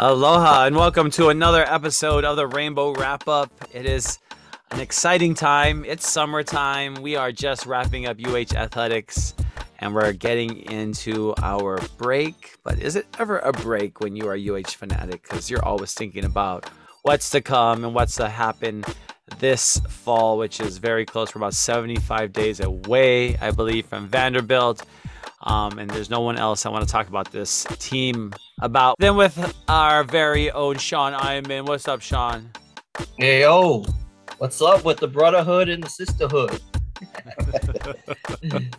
Aloha and welcome to another episode of the Rainbow Wrap Up. It is an exciting time. It's summertime. We are just wrapping up UH athletics and we're getting into our break. But is it ever a break when you are UH fanatic? Because you're always thinking about what's to come and what's to happen this fall, which is very close. We're about 75 days away, I believe, from Vanderbilt. Um, and there's no one else I want to talk about this team about than with our very own Sean Ironman. What's up, Sean? Hey, yo. What's up with the brotherhood and the sisterhood?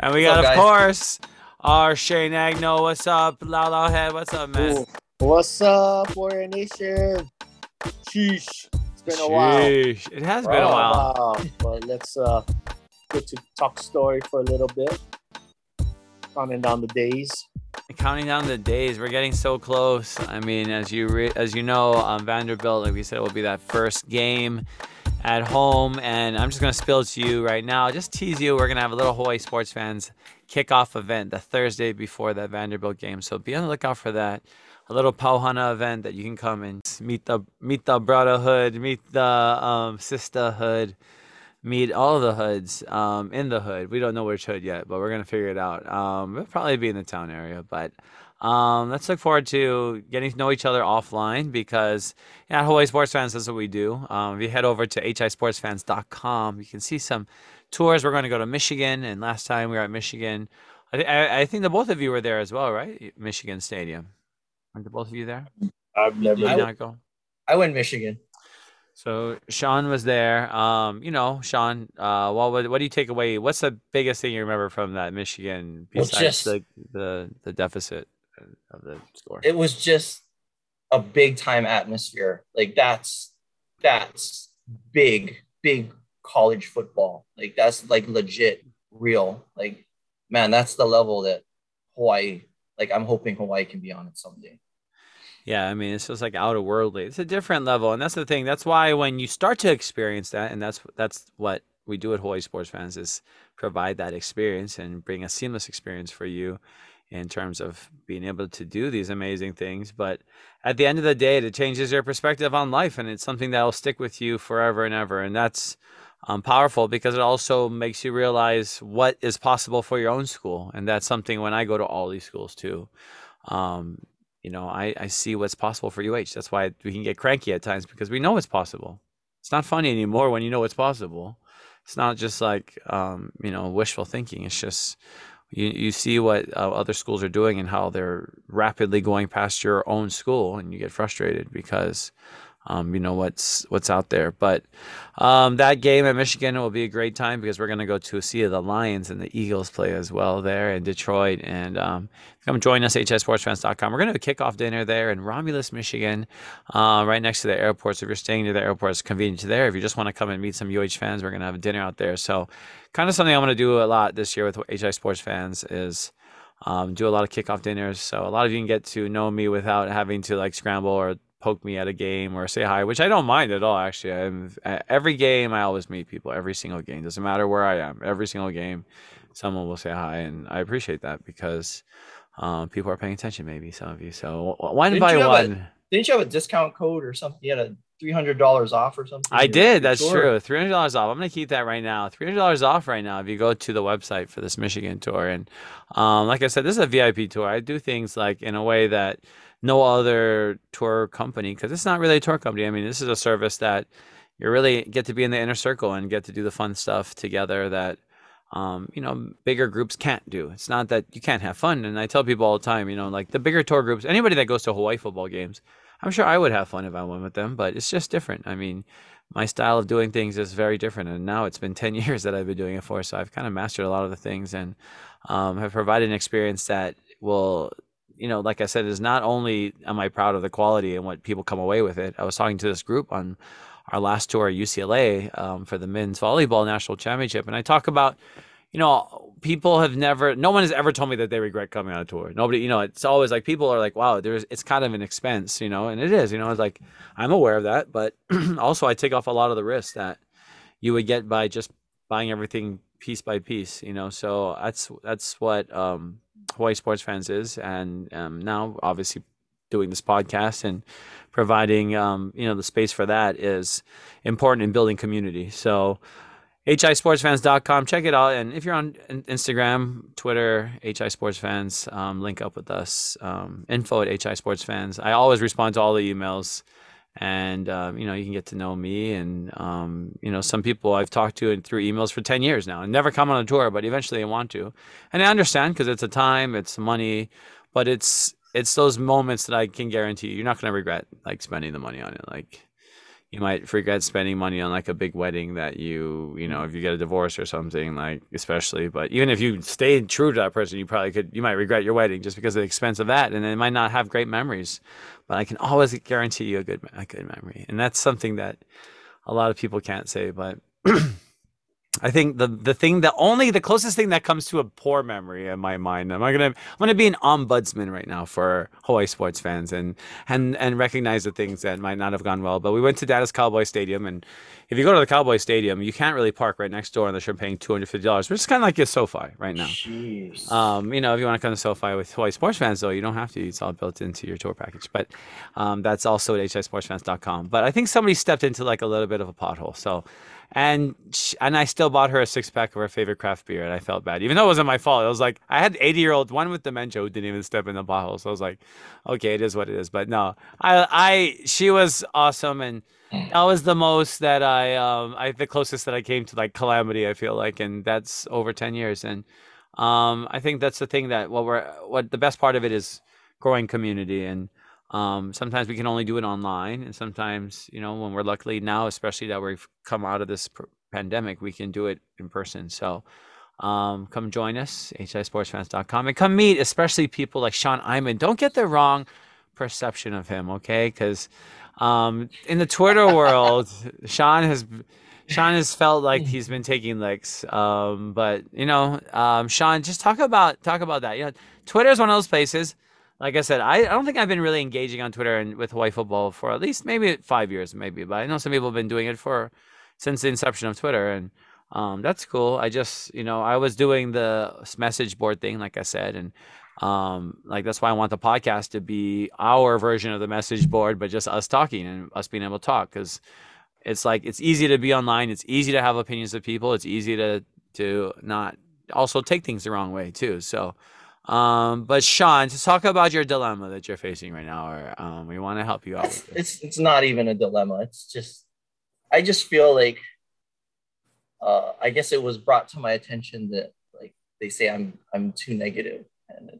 and we got, up, of course, our Shane Agno. What's up? Lala Head. What's up, man? What's up, Warrior Nation? Sheesh. It's been a while. It has been a while. Wow. But let's uh, get to talk story for a little bit counting down the days. Counting down the days, we're getting so close. I mean, as you re- as you know, um, Vanderbilt, like we said, will be that first game at home, and I'm just gonna spill to you right now. Just tease you. We're gonna have a little Hawaii sports fans kickoff event the Thursday before that Vanderbilt game, so be on the lookout for that. A little Pauhana event that you can come and meet the meet the brotherhood, meet the um, sisterhood meet all the hoods um, in the hood. We don't know which hood yet, but we're gonna figure it out. Um, it'll probably be in the town area, but um, let's look forward to getting to know each other offline because yeah, Hawaii Sports Fans, that's what we do. Um, if you head over to hisportsfans.com, you can see some tours. We're going to go to Michigan, and last time we were at Michigan, I, th- I, I think the both of you were there as well, right? Michigan Stadium. Weren't the both of you there? I've never. Did you not go? I went Michigan. So Sean was there. Um, you know, Sean, uh, what what do you take away? What's the biggest thing you remember from that Michigan besides just, the, the the deficit of the score? It was just a big time atmosphere. Like that's that's big, big college football. Like that's like legit real. Like man, that's the level that Hawaii like I'm hoping Hawaii can be on it someday. Yeah, I mean, it's just like out of worldly. It's a different level, and that's the thing. That's why when you start to experience that, and that's that's what we do at Hawaii Sports Fans is provide that experience and bring a seamless experience for you in terms of being able to do these amazing things. But at the end of the day, it changes your perspective on life, and it's something that will stick with you forever and ever. And that's um, powerful because it also makes you realize what is possible for your own school, and that's something when I go to all these schools too. Um, you know, I, I see what's possible for UH. That's why we can get cranky at times because we know it's possible. It's not funny anymore when you know it's possible. It's not just like, um, you know, wishful thinking. It's just you, you see what uh, other schools are doing and how they're rapidly going past your own school and you get frustrated because um, you know what's what's out there. But um, that game at Michigan will be a great time because we're going to go to see the Lions and the Eagles play as well there in Detroit. And um, come join us, hsportsfans.com. We're going to have a kickoff dinner there in Romulus, Michigan, uh, right next to the airport. So if you're staying near the airport, it's convenient to there. If you just want to come and meet some UH fans, we're going to have a dinner out there. So kind of something I'm going to do a lot this year with HI Sports fans is. Um, do a lot of kickoff dinners, so a lot of you can get to know me without having to like scramble or poke me at a game or say hi, which I don't mind at all. Actually, I'm, every game I always meet people. Every single game doesn't matter where I am. Every single game, someone will say hi, and I appreciate that because um, people are paying attention. Maybe some of you. So one didn't by one. A, didn't you have a discount code or something? You had a three hundred dollars off or something. I did. That's tour. true. Three hundred dollars off. I'm gonna keep that right now. Three hundred dollars off right now if you go to the website for this Michigan tour. And um, like I said, this is a VIP tour. I do things like in a way that no other tour company because it's not really a tour company. I mean, this is a service that you really get to be in the inner circle and get to do the fun stuff together that um, you know bigger groups can't do. It's not that you can't have fun, and I tell people all the time, you know, like the bigger tour groups, anybody that goes to Hawaii football games, I'm sure I would have fun if I went with them, but it's just different. I mean, my style of doing things is very different, and now it's been 10 years that I've been doing it for, so I've kind of mastered a lot of the things and um, have provided an experience that will you know, like I said, is not only am I proud of the quality and what people come away with it. I was talking to this group on our last tour at UCLA um, for the men's volleyball national championship, and I talk about, you know, people have never, no one has ever told me that they regret coming on a tour. Nobody, you know, it's always like people are like, wow, there's, it's kind of an expense, you know, and it is, you know, it's like I'm aware of that, but also I take off a lot of the risks that you would get by just buying everything piece by piece, you know. So that's that's what um, Hawaii sports fans is, and um, now obviously doing this podcast and providing um, you know the space for that is important in building community. So hisportsfans.com. Check it out. And if you're on Instagram, Twitter, HI Sports Fans, um, link up with us. Um, info at HI Sports Fans. I always respond to all the emails. And, um, you know, you can get to know me. And, um, you know, some people I've talked to and through emails for 10 years now and never come on a tour, but eventually I want to. And I understand because it's a time, it's money, but it's, it's those moments that I can guarantee you, you're not going to regret like spending the money on it. Like, you might regret spending money on like a big wedding that you you know mm-hmm. if you get a divorce or something like especially but even if you stayed true to that person you probably could you might regret your wedding just because of the expense of that and it might not have great memories but i can always guarantee you a good a good memory and that's something that a lot of people can't say but I think the the thing that only the closest thing that comes to a poor memory in my mind. I'm gonna I'm gonna be an ombudsman right now for Hawaii sports fans and and and recognize the things that might not have gone well. But we went to Dallas Cowboy Stadium, and if you go to the Cowboy Stadium, you can't really park right next door unless you're paying two hundred fifty dollars, which is kind of like your SoFi right now. Jeez. Um, you know, if you want to come to SoFi with Hawaii sports fans, though, you don't have to. It's all built into your tour package. But um, that's also at hisportsfans.com. But I think somebody stepped into like a little bit of a pothole. So and she, and I still bought her a six pack of her favorite craft beer, and I felt bad, even though it wasn't my fault. It was like I had eighty year old one with dementia who didn't even step in the bottle, so I was like, okay, it is what it is. But no, I I she was awesome, and that was the most that I um I the closest that I came to like calamity. I feel like, and that's over ten years, and um I think that's the thing that what we're what the best part of it is growing community and um, sometimes we can only do it online, and sometimes, you know, when we're luckily now, especially that we've come out of this pr- pandemic, we can do it in person. So, um, come join us, hisportsfans.com, and come meet, especially people like Sean Eyman. Don't get the wrong perception of him, okay? Because um, in the Twitter world, Sean has Sean has felt like he's been taking licks. Um, but you know, um, Sean, just talk about talk about that. You know, Twitter is one of those places like I said, I, I don't think I've been really engaging on Twitter and with Hawaii football for at least maybe five years, maybe. But I know some people have been doing it for since the inception of Twitter, and um, that's cool. I just, you know, I was doing the message board thing, like I said, and um, like that's why I want the podcast to be our version of the message board, but just us talking and us being able to talk because it's like it's easy to be online. It's easy to have opinions of people. It's easy to to not also take things the wrong way too. So um, but Sean, to talk about your dilemma that you're facing right now, or um, we want to help you out. It's, it's it's not even a dilemma. It's just I just feel like uh, I guess it was brought to my attention that like they say I'm I'm too negative, and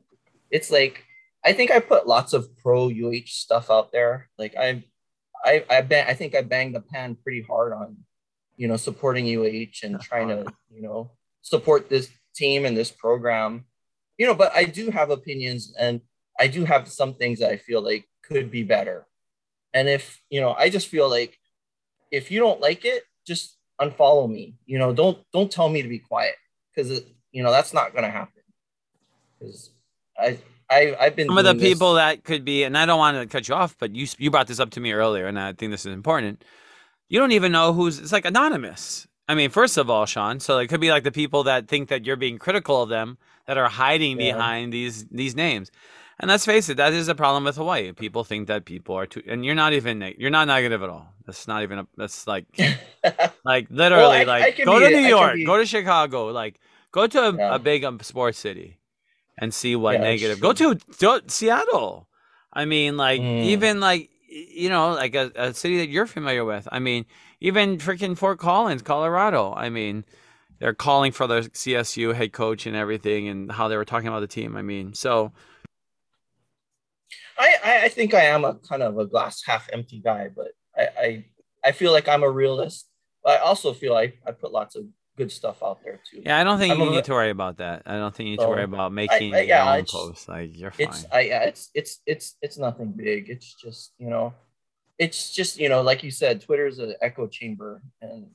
it's like I think I put lots of pro UH stuff out there. Like I I I bang, I think I banged the pan pretty hard on you know supporting UH and trying to you know support this team and this program you know, but I do have opinions and I do have some things that I feel like could be better. And if, you know, I just feel like if you don't like it, just unfollow me. You know, don't don't tell me to be quiet because you know that's not going to happen. Because I I I've been some of the people this. that could be, and I don't want to cut you off, but you you brought this up to me earlier, and I think this is important. You don't even know who's it's like anonymous. I mean, first of all, Sean, so it could be like the people that think that you're being critical of them that are hiding yeah. behind these these names. And let's face it, that is a problem with Hawaii. People think that people are too, and you're not even you're not negative at all. That's not even a. That's like, like literally, well, I, like I go to New York, be... go to Chicago, like go to a, yeah. a big um, sports city, and see what yeah, negative. Go to, to, Seattle. I mean, like mm. even like you know, like a, a city that you're familiar with. I mean, even freaking Fort Collins, Colorado. I mean, they're calling for the CSU head coach and everything, and how they were talking about the team. I mean, so. I, I think I am a kind of a glass half empty guy, but I, I, I feel like I'm a realist. But I also feel like I put lots of good stuff out there too. Yeah, I don't think I'm you need to worry about that. I don't think you need so, to worry about making I, I, yeah, your own posts. Like you're fine. It's I, yeah, it's it's it's it's nothing big. It's just you know, it's just you know, like you said, Twitter is an echo chamber, and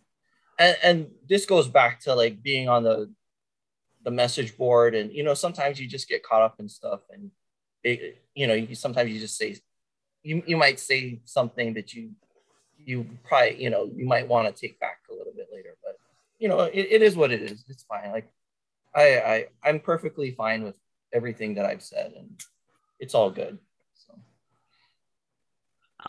and and this goes back to like being on the the message board. And you know sometimes you just get caught up in stuff and it, you know you sometimes you just say you, you might say something that you you probably you know you might want to take back a little bit later. But you know it, it is what it is. It's fine. Like I, I i'm perfectly fine with everything that i've said and it's all good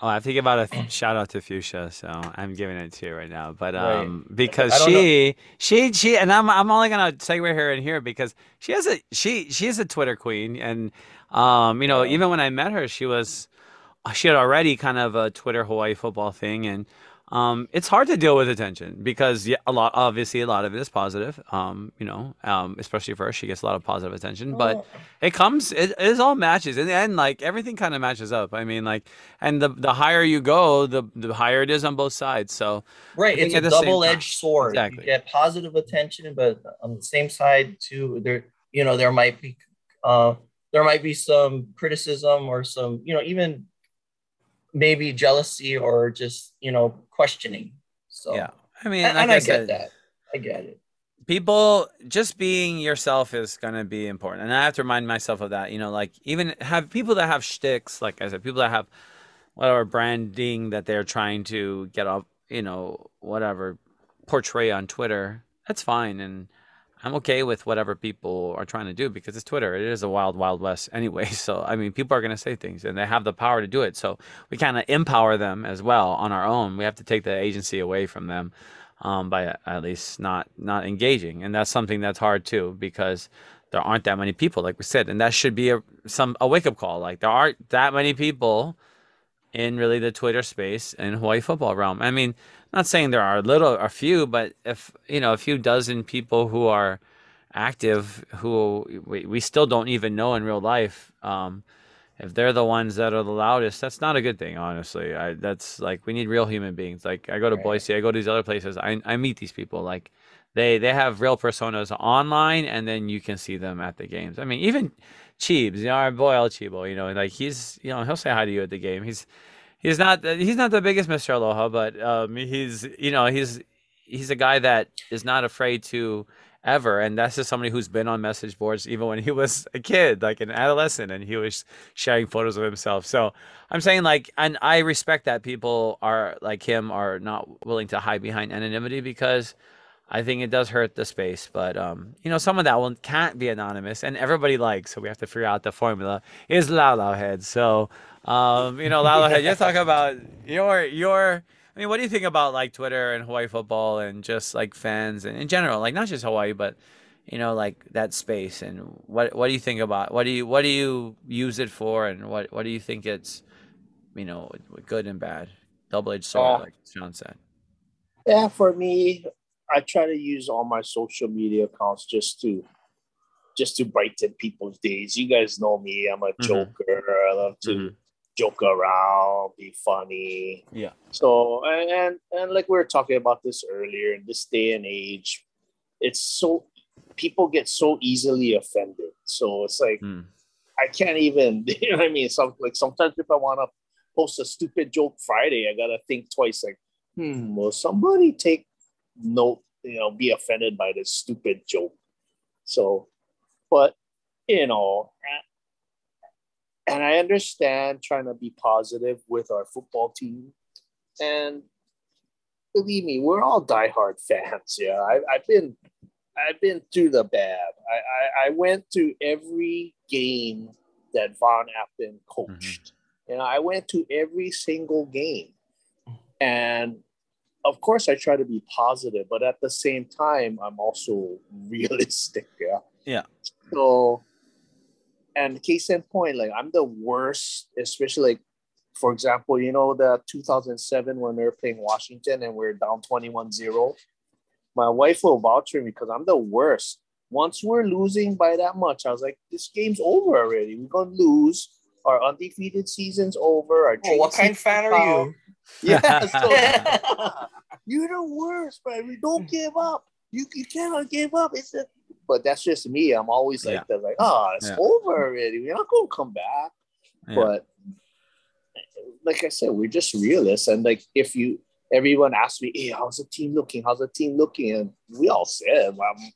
Oh, I have to give out a th- shout out to Fuchsia, so I'm giving it to you right now. But Right. um, because I don't she, she, she, and I'm, I'm only gonna segue her in here because she has a, she, she is a Twitter queen, and um, you know, Yeah. even when I met her, she was, she had already kind of a Twitter Hawaii football thing, and um, it's hard to deal with attention because yeah, a lot, obviously, a lot of it is positive. Um, you know, um, especially for her, she gets a lot of positive attention, but Well, it comes it, it is all matches in the end like everything kind of matches up i mean like and the the higher you go the the higher it is on both sides so right, it's a time- double-edged sword. Exactly. You get positive attention, but on the same side, too, there you know there might be uh, there might be some criticism or some you know even maybe jealousy or just you know questioning. So yeah i mean and, like and i, I, said get that. I get it. people just being yourself is gonna be important and i have to remind myself of that you know like even have people that have shticks like i said people that have whatever branding that they're trying to get off, you know whatever portray on twitter that's fine and i'm okay with whatever people are trying to do because it's twitter. It is a wild wild west anyway. So i mean people are going to say things and they have the power to do it. So we kind of empower them as well on our own. We have to take the agency away from them um, by at least not not engaging, and that's something that's hard too because there aren't that many people, like we said, and that should be a some a wake up call. Like there aren't that many people in really the Twitter space in Hawaii football realm. I mean, not saying there are a little, a few, but if you know, a few dozen people who are active who we, we still don't even know in real life. Um, if they're the ones that are the loudest, that's not a good thing, honestly. I that's like we need real human beings. Like I go to Right. Boise, I go to these other places, I I meet these people. Like they they have real personas online, and then you can see them at the games. I mean, even Cheebs, you know, our boy El Chibo, you know, like he's you know he'll say hi to you at the game. He's he's not the- he's not the biggest Mr. Aloha, but um, he's you know he's he's a guy that is not afraid to ever and that's just somebody who's been on message boards even when he was a kid like an adolescent and he was sharing photos of himself so i'm saying like and i respect that people are like him are not willing to hide behind anonymity because i think it does hurt the space but um you know some of that one can't be anonymous and everybody likes so we have to figure out the formula is Lalo head so um you know Lalo head you talk about your your I mean, what do you think about like Twitter and Hawaii football and just like fans and in general, like not just Hawaii, but you know, like that space and what what do you think about what do you what do you use it for and what what do you think it's you know good and bad, double edged sword, Uh, like Sean said. Yeah, for me, I try to use all my social media accounts just to just to brighten people's days. You guys know me. I'm a Mhm. joker. I love to Mhm. joke around, be funny. Yeah. So and, and and like we were talking about this earlier, in this day and age, it's so people get so easily offended. So it's like Mm. I can't even, you know what I mean? Some like sometimes if I want to post a stupid joke Friday, I gotta think twice. Like, hmm, will somebody take note? You know, be offended by this stupid joke. So, but you know, and I understand trying to be positive with our football team, and believe me, we're all diehard fans. Yeah, I, I've been I've been through the bad. I, I, I went to every game that Von Appen coached. Mm-hmm. You know, I went to every single game. And of course I try to be positive, but at the same time, I'm also realistic. Yeah. Yeah. So and case in point, like I'm the worst, especially like for example, you know, the 2007 when they were playing Washington and we are down 21 0 my wife will vouch for me because I'm the worst. Once we're losing by that much, I was like, this game's over already. We're gonna lose. Our undefeated season's over. Our Oh, what kind of fan are you? Yeah, so you're the worst, man. We don't give up. You, you cannot give up. It's a, but that's just me. I'm always like Yeah. that, like, oh, it's Yeah. over already. We're not gonna come back. Yeah. But like I said, we're just realists. And like if you everyone asks me, hey, how's the team looking? How's the team looking? And we all said, well, I'm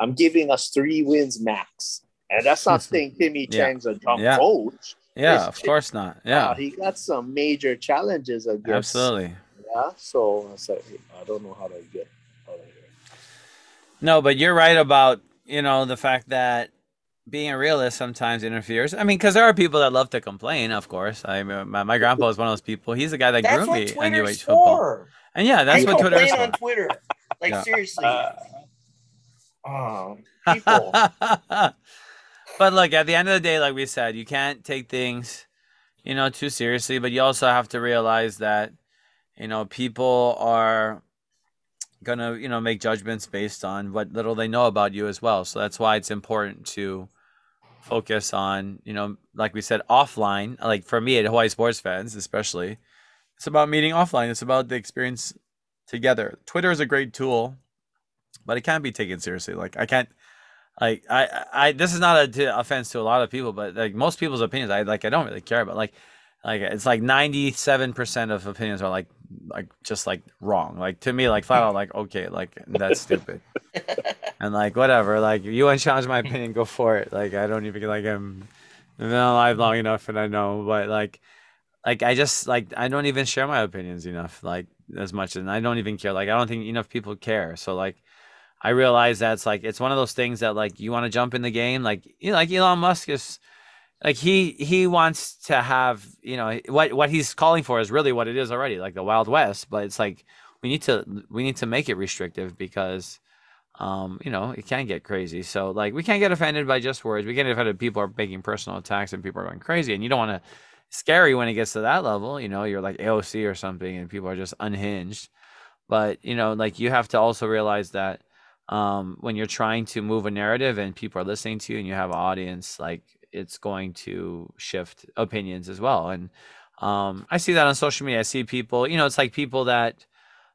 I'm giving us three wins max. And that's not saying Timmy. Chang's a Yeah. coach. Yeah, of course not. Yeah, Uh, he got some major challenges against absolutely. yeah. So I said, I don't know how to get out of here. No, but you're right about you know the fact that being a realist sometimes interferes. I mean, because there are people that love to complain. Of course, I mean, my, my grandpa is one of those people. He's the guy that That's grew me on Twitter's UH football. for. And yeah, that's I what Twitter is complain on Twitter. Like Yeah. seriously. Uh, oh, people. but look, at the end of the day, like we said, you can't take things, you know, too seriously. But you also have to realize that, you know, people are gonna, you know, make judgments based on what little they know about you as well. So that's why it's important to focus on, you know, like we said, offline. Like for me at Hawaii Sports Fans, especially, it's about meeting offline. It's about the experience together. Twitter is a great tool, but it can't be taken seriously. Like I can't like I, I this is not a t- offense to a lot of people, but like most people's opinions, I like I don't really care about. Like, like it's like ninety seven percent of opinions are like like just like wrong. Like to me, like flat out, like okay, like that's stupid, and like whatever. Like you want to challenge my opinion, go for it. Like I don't even like I'm I've been alive long enough, and I know, but like like I just like I don't even share my opinions enough, like as much, and I don't even care. Like I don't think enough people care. So like. I realize that's like it's one of those things that like you want to jump in the game, like you know, like Elon Musk is like he he wants to have you know what what he's calling for is really what it is already, like the Wild West. But it's like we need to we need to make it restrictive because um you know it can get crazy. So like we can't get offended by just words. We can't get offended people are making personal attacks and people are going crazy, and you don't want to scary when it gets to that level. You know, you're like AOC or something, and people are just unhinged. But you know, like you have to also realize that um, when you're trying to move a narrative and people are listening to you and you have an audience, like it's going to shift opinions as well. And um, I see that on social media. I see people, you know, it's like people that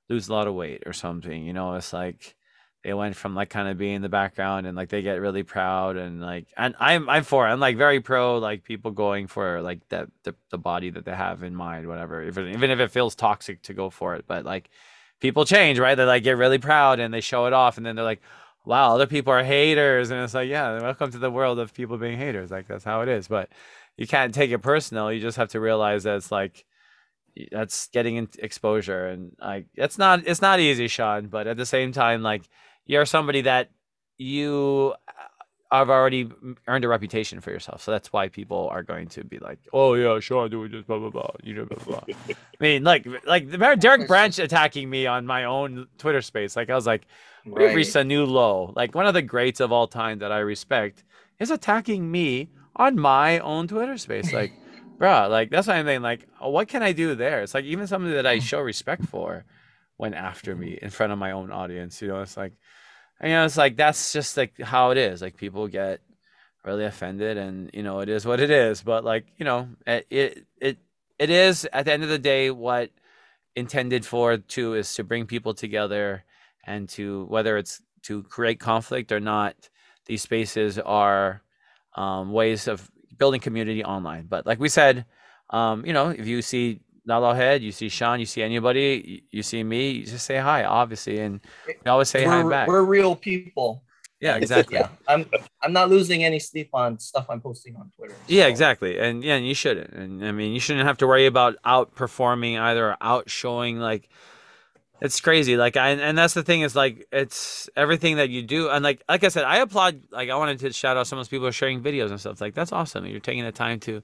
lose a lot of weight or something. You know, it's like they went from like kind of being in the background and like they get really proud and like and I'm I'm for. I'm like very pro like people going for like the the, the body that they have in mind, whatever. Even if it feels toxic to go for it, but like people change, right? They like get really proud and they show it off, and then they're like, "Wow, other people are haters," and it's like, "Yeah, welcome to the world of people being haters." Like that's how it is, but you can't take it personal. You just have to realize that it's like that's getting exposure, and like it's not it's not easy, Sean. But at the same time, like you're somebody that you have already earned a reputation for yourself. So that's why people are going to be like, "Oh yeah, sure, I do it." just blah blah blah," you know, blah blah. I mean, like, like the Derek Branch attacking me on my own Twitter space. Like, I was like, we've reached a new low. Like, one of the greats of all time that I respect is attacking me on my own Twitter space. Like, bruh, like that's what I'm saying. Like, what can I do there? It's like even somebody that I show respect for went after me in front of my own audience. You know, it's like, you know, it's like that's just like how it is. Like people get really offended, and you know, it is what it is. But like, you know, it it it, it is at the end of the day what intended for to is to bring people together and to whether it's to create conflict or not. These spaces are um, ways of building community online. But like we said, um, you know, if you see Lalo Head, you see Sean, you see anybody, you, see me, you just say hi, obviously, and we always say hi we're, back. we're real people. Yeah, exactly. Yeah, I'm I'm not losing any sleep on stuff I'm posting on Twitter. Yeah, exactly. And yeah, and you shouldn't. And I mean, you shouldn't have to worry about outperforming either or outshowing like it's crazy. Like I and that's the thing is like it's everything that you do and like like I said, I applaud like I wanted to shout out some of those people who are sharing videos and stuff. Like that's awesome. You're taking the time to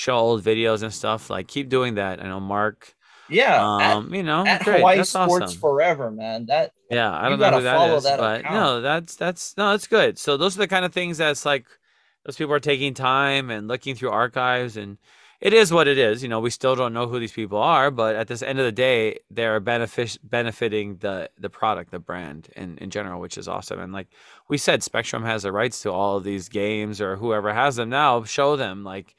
show old videos and stuff. Like keep doing that. I know Mark Yeah, um, you know, at, at great. Hawaii That's Sports awesome. forever, man. That Yeah, I don't know who that follow that but account. no, that's that's no, that's good. So those are the kind of things that's like those people are taking time and looking through archives, and it is what it is. You know, we still don't know who these people are, but at this end of the day, they're benefic- benefiting the the product, the brand in in general, which is awesome. And like we said, Spectrum has the rights to all of these games, or whoever has them now, show them like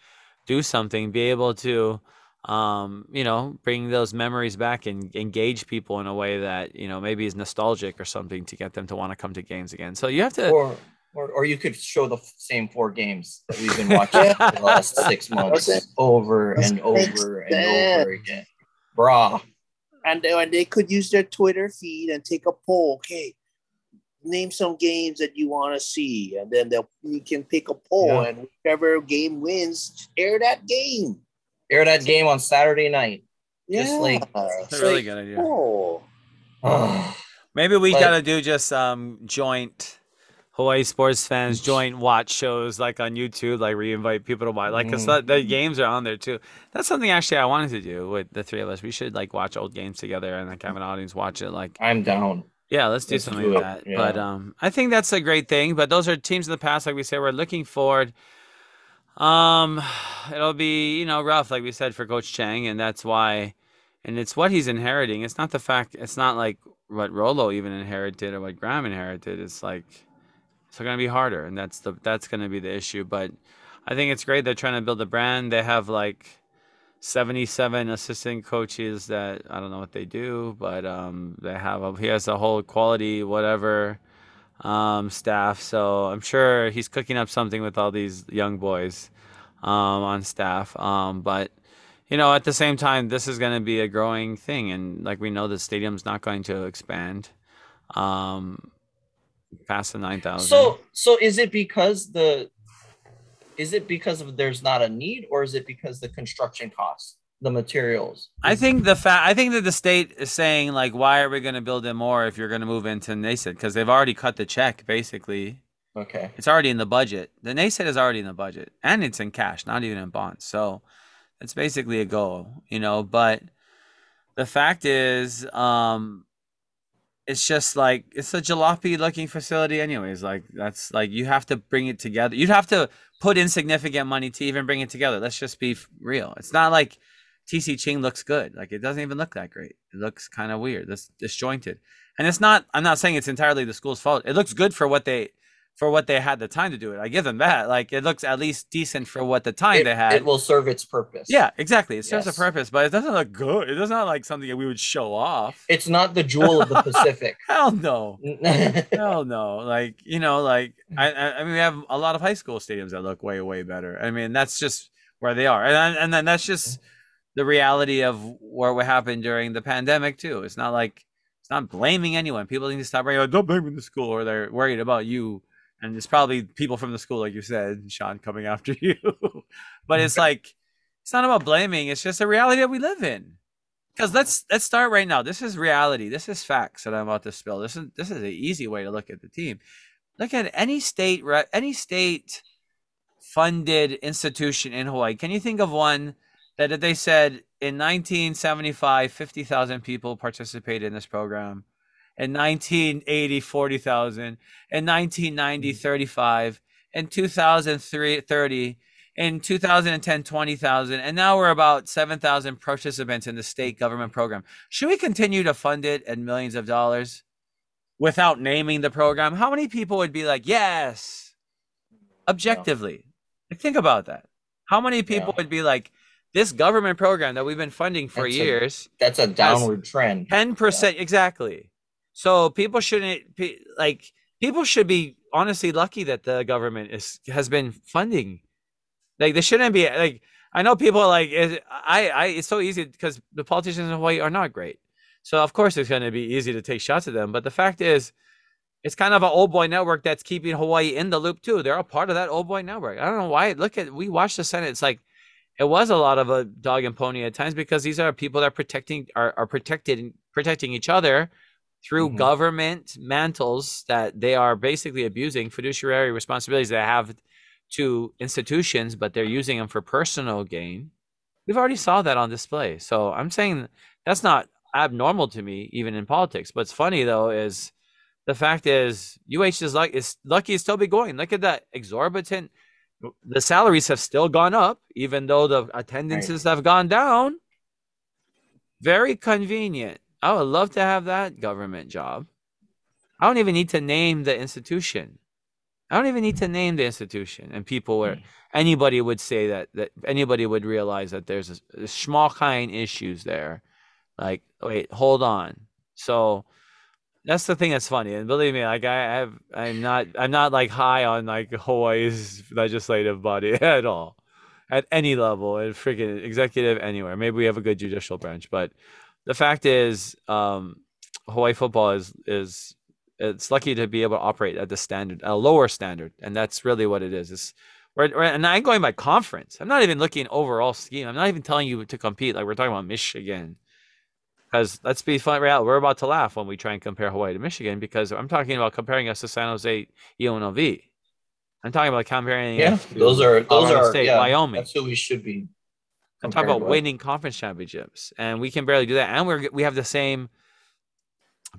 do something, be able to um, you know, bring those memories back and engage people in a way that, you know, maybe is nostalgic or something to get them to want to come to games again. So you have to or, or or you could show the f- same four games that we've been watching for the last six months Okay. over and Makes over and over again. Brah. and and they could use their Twitter feed and take a poll. Okay, name some games that you want to see, and then they'll you can pick a poll, Yeah. and whichever game wins, air that game. Air that game on Saturday night. Just like- That's a really like, good idea. Oh, Oh, Maybe we But- gotta do just um joint Hawaii sports fans joint watch shows like on YouTube, like we invite people to watch, like because the, the Mhm. games are on there too. That's something actually I wanted to do with the three of us. We should like watch old games together and like have an audience watch it. Like, I'm down. Yeah, let's do Let's something do like that. But um, I think that's a great thing. But those are teams in the past, like we said, we're looking forward. Um, it'll be you know rough, like we said for Coach Chang, and that's why, and it's what he's inheriting. It's not the fact. It's not like what Rolo even inherited or what Graham inherited. It's like it's going to be harder, and that's the that's going to be the issue. But I think it's great they're trying to build a brand. They have like seventy-seven assistant coaches that I don't know what they do, but um, they have a, he has a whole quality whatever um, staff. So I'm sure he's cooking up something with all these young boys um, on staff. Um, but you know, at the same time, this is going to be a growing thing, and like we know, the stadium's not going to expand um, past the nine thousand. So so is it because the is it because of there's not a need or is it because the construction costs, the materials? I think the fact I think that the state is saying like, why are we going to build it more if you're going to move into NASED? Because they've already cut the check. Basically, Okay. it's already in the budget. The NASED is already in the budget, and it's in cash, not even in bonds. So it's basically a go, you know. But the fact is, um, it's just like it's a jalopy looking facility, anyways. Like that's like you have to bring it together. You'd have to put in significant money to even bring it together. Let's just be real. It's not like TC Ching looks good. Like it doesn't even look that great. It looks kind of weird. It's disjointed. And it's not I'm not saying it's entirely the school's fault. It looks good for what they for what they had the time to do it. I give them that. Like it looks at least decent for what the time It, they had. it will serve its purpose. yeah, exactly. It serves Yes. a purpose, but it doesn't look good. It doesn't like something that we would show off. It's not the jewel of the Pacific. Hell no. Hell no. Like, you know, like hmm. I, I I mean we have a lot of high school stadiums that look way, way better. I mean, that's just where they are. And and then that's just hmm. the reality of what what happened during the pandemic too. It's not like it's not blaming anyone. People need to stop oh, don't blame the school or they're worried about you. And it's probably people from the school, like you said, Sean, coming after you. but it's like it's not about blaming, it's just a reality that we live in. Because let's let's start right now. This is reality. This is facts that I'm about to spill. This is this is an easy way to look at the team. Look at any state any state funded institution in Hawaii. Can you think of one that they said in 1975 50,000 people participated in this program. In 1980 40,000, in 1990 mm. 35, in 2003 30, in 2010 20,000 and now we're about 7,000 participants in the state government program. Should we continue to fund it at millions of dollars without naming the program? How many people would be like, "Yes." Objectively. Like, think about that. How many people Yeah. would be like this government program that we've been funding for That's a- years That's a downward trend. Ten percent exactly. So people shouldn't like people should be honestly lucky that the government is has been funding. Like they shouldn't be like I know people like I I it's so easy because the politicians in Hawaii are not great. So of course it's going to be easy to take shots at them. But the fact is, it's kind of an old boy network that's keeping Hawaii in the loop too. They're a part of that old boy network. I don't know why. Look at we watched the Senate. It's like it was a lot of a dog and pony at times because these are people that are protecting are, are protected protecting each other through Mhm. government mantles that they are basically abusing fiduciary responsibilities they have to institutions, but they're using them for personal gain. We've already saw that on display. So I'm saying that's not abnormal to me, even in politics. What's funny though is the fact is UH is like is lucky to still be going. Look at that exorbitant. The salaries have still gone up, even though the attendances have gone down. Very convenient. I would love to have that government job. I don't even need to name the institution. I don't even need to name the institution, and people were mm. anybody would say that that anybody would realize that there's a, a small kind issues there. Like, wait, hold on. So that's the thing that's funny, and believe me, like I have, I'm not, I'm not like high on like Hawaii's legislative body at all, at any level, and freaking executive anywhere. Maybe we have a good judicial branch, but the fact is, um, Hawaii football is is it's lucky to be able to operate at the standard, a lower standard, and that's really what it is. It's we're, and I'm going by conference. I'm not even looking overall scheme. I'm not even telling you to compete like we're talking about Michigan. Because let's be flat real, we're about to laugh when we try and compare Hawaii to Michigan because I'm talking about comparing us to San Jose UNLV. I'm talking about comparing. Yeah, those are those Colorado are State, yeah, Wyoming. That's who we should be. I'm talking about winning conference championships, and we can barely do that. And we're we have the same